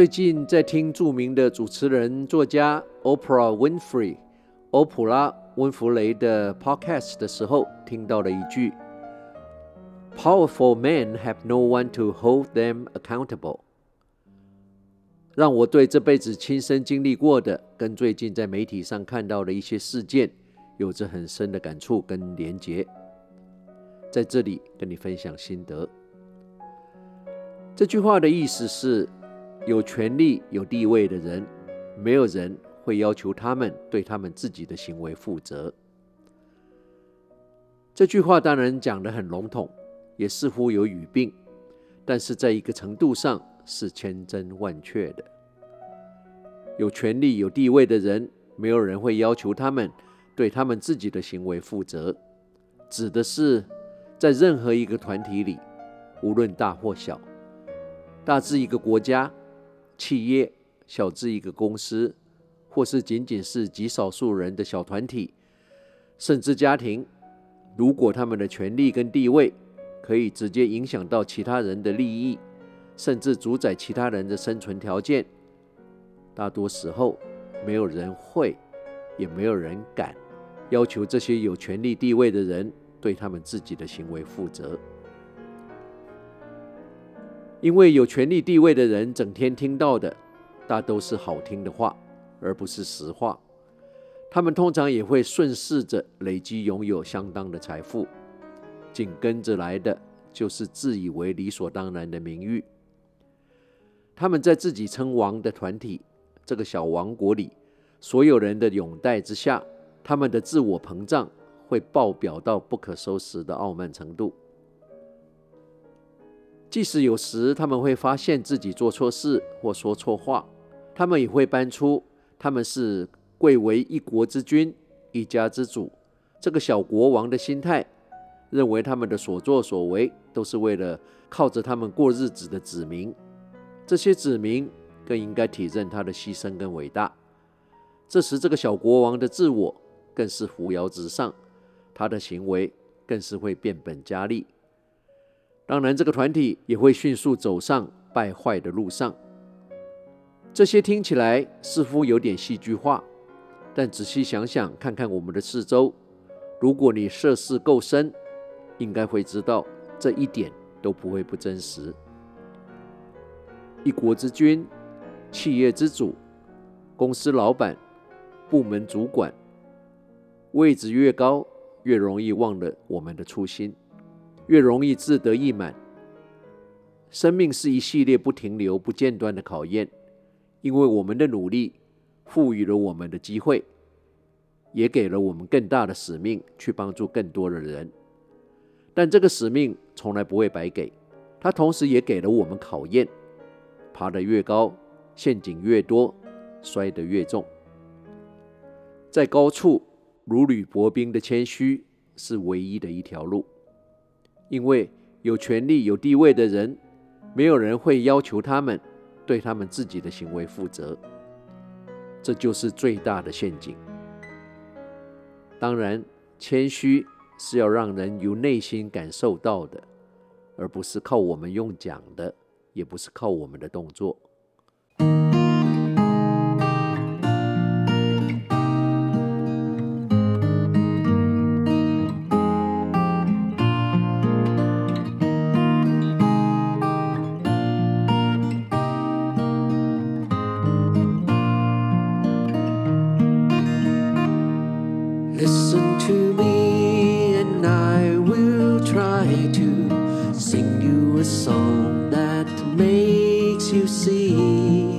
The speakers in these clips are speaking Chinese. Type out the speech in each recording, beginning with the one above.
最近在听著名的主持人、作家 Oprah Winfrey（ 欧普拉·温弗雷）的 podcast 的时候，听到了一句：“Powerful men have no one to hold them accountable。”让我对这辈子亲身经历过的，跟最近在媒体上看到的一些事件，有着很深的感触跟连结。在这里跟你分享心得。这句话的意思是，有权力、有地位的人，没有人会要求他们对他们自己的行为负责。这句话当然讲得很笼统，也似乎有语病，但是在一个程度上是千真万确的。有权力、有地位的人，没有人会要求他们对他们自己的行为负责，指的是在任何一个团体里，无论大或小，大至一个国家。企业小至一个公司，或是仅仅是极少数人的小团体，甚至家庭，如果他们的权力跟地位可以直接影响到其他人的利益，甚至主宰其他人的生存条件，大多时候没有人会，也没有人敢要求这些有权力地位的人对他们自己的行为负责。因为有权力地位的人整天听到的，大都是好听的话，而不是实话。他们通常也会顺势着累积拥有相当的财富，紧跟着来的就是自以为理所当然的名誉。他们在自己称王的团体这个小王国里，所有人的拥戴之下，他们的自我膨胀会爆表到不可收拾的傲慢程度。即使有时他们会发现自己做错事或说错话，他们也会搬出他们是贵为一国之君、一家之主这个小国王的心态，认为他们的所作所为都是为了靠着他们过日子的子民，这些子民更应该体认他的牺牲跟伟大。这时，这个小国王的自我更是扶摇直上，他的行为更是会变本加厉。当然，这个团体也会迅速走上败坏的路上。这些听起来似乎有点戏剧化，但仔细想想，看看我们的四周，如果你涉世够深，应该会知道这一点都不会不真实。一国之君、企业之主、公司老板、部门主管，位置越高，越容易忘了我们的初心。越容易自得意满。生命是一系列不停留、不间断的考验，因为我们的努力赋予了我们的机会，也给了我们更大的使命去帮助更多的人。但这个使命从来不会白给，它同时也给了我们考验。爬得越高，陷阱越多，摔得越重。在高处如履薄冰的谦虚是唯一的一条路。因为有权利、有地位的人，没有人会要求他们对他们自己的行为负责，这就是最大的陷阱。当然，谦虚是要让人由内心感受到的，而不是靠我们用讲的，也不是靠我们的动作。to me, and I will try to sing you a song that makes you see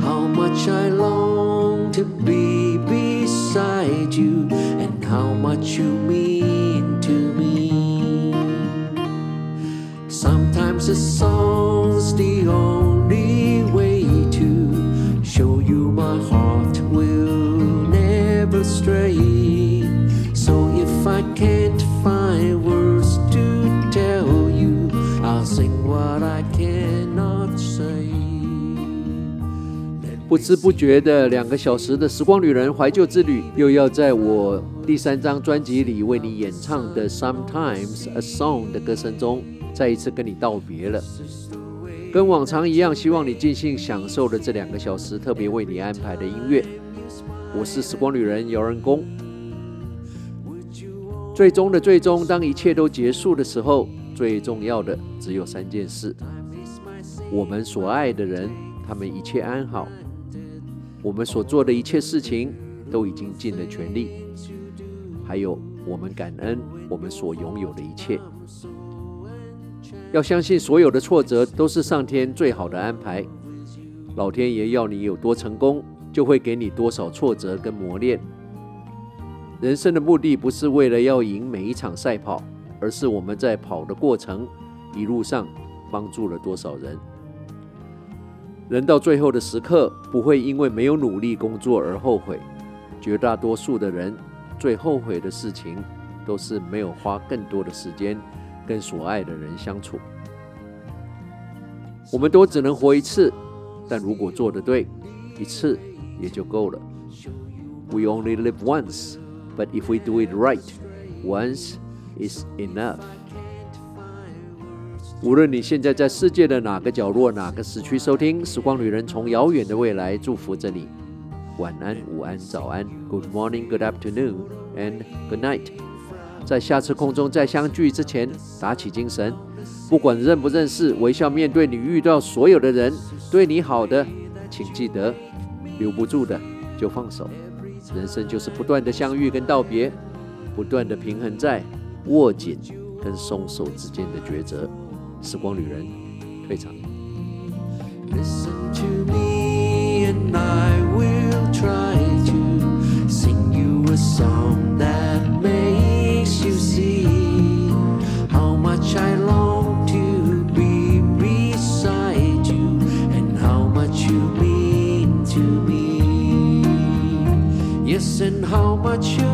how much I long to be beside you and how much you mean to me. Sometimes a song's the only way to show you my heart will never stray. 不知不觉的两个小时的时光旅人怀旧之旅，又要在我第三张专辑里为你演唱的《Sometimes a Song》的歌声中，再一次跟你道别了。跟往常一样，希望你尽兴享受的这两个小时特别为你安排的音乐。我是时光旅人姚仁恭。最终的最终，当一切都结束的时候，最重要的只有三件事：我们所爱的人，他们一切安好；我们所做的一切事情都已经尽了全力；还有我们感恩我们所拥有的一切。要相信所有的挫折都是上天最好的安排。老天爷要你有多成功，就会给你多少挫折跟磨练。人生的目的不是为了要赢每一场赛跑，而是我们在跑的过程一路上帮助了多少人。人到最后的时刻，不会因为没有努力工作而后悔。绝大多数的人最后悔的事情，都是没有花更多的时间。跟所爱的人相处，我们都只能活一次，但如果做得对，一次也就够了。We only live once, but if we do it right, once is enough. 无论你现在在世界的哪个角落、哪个时区收听《时光旅人》，从遥远的未来祝福着你。晚安、午安、早安，Good morning, Good afternoon, and Good night. 在下次空中再相聚之前，打起精神，不管认不认识，微笑面对你遇到所有的人。对你好的，请记得；留不住的，就放手。人生就是不断的相遇跟道别，不断的平衡在握紧跟松手之间的抉择。时光旅人退场。Yes, and how much you mean.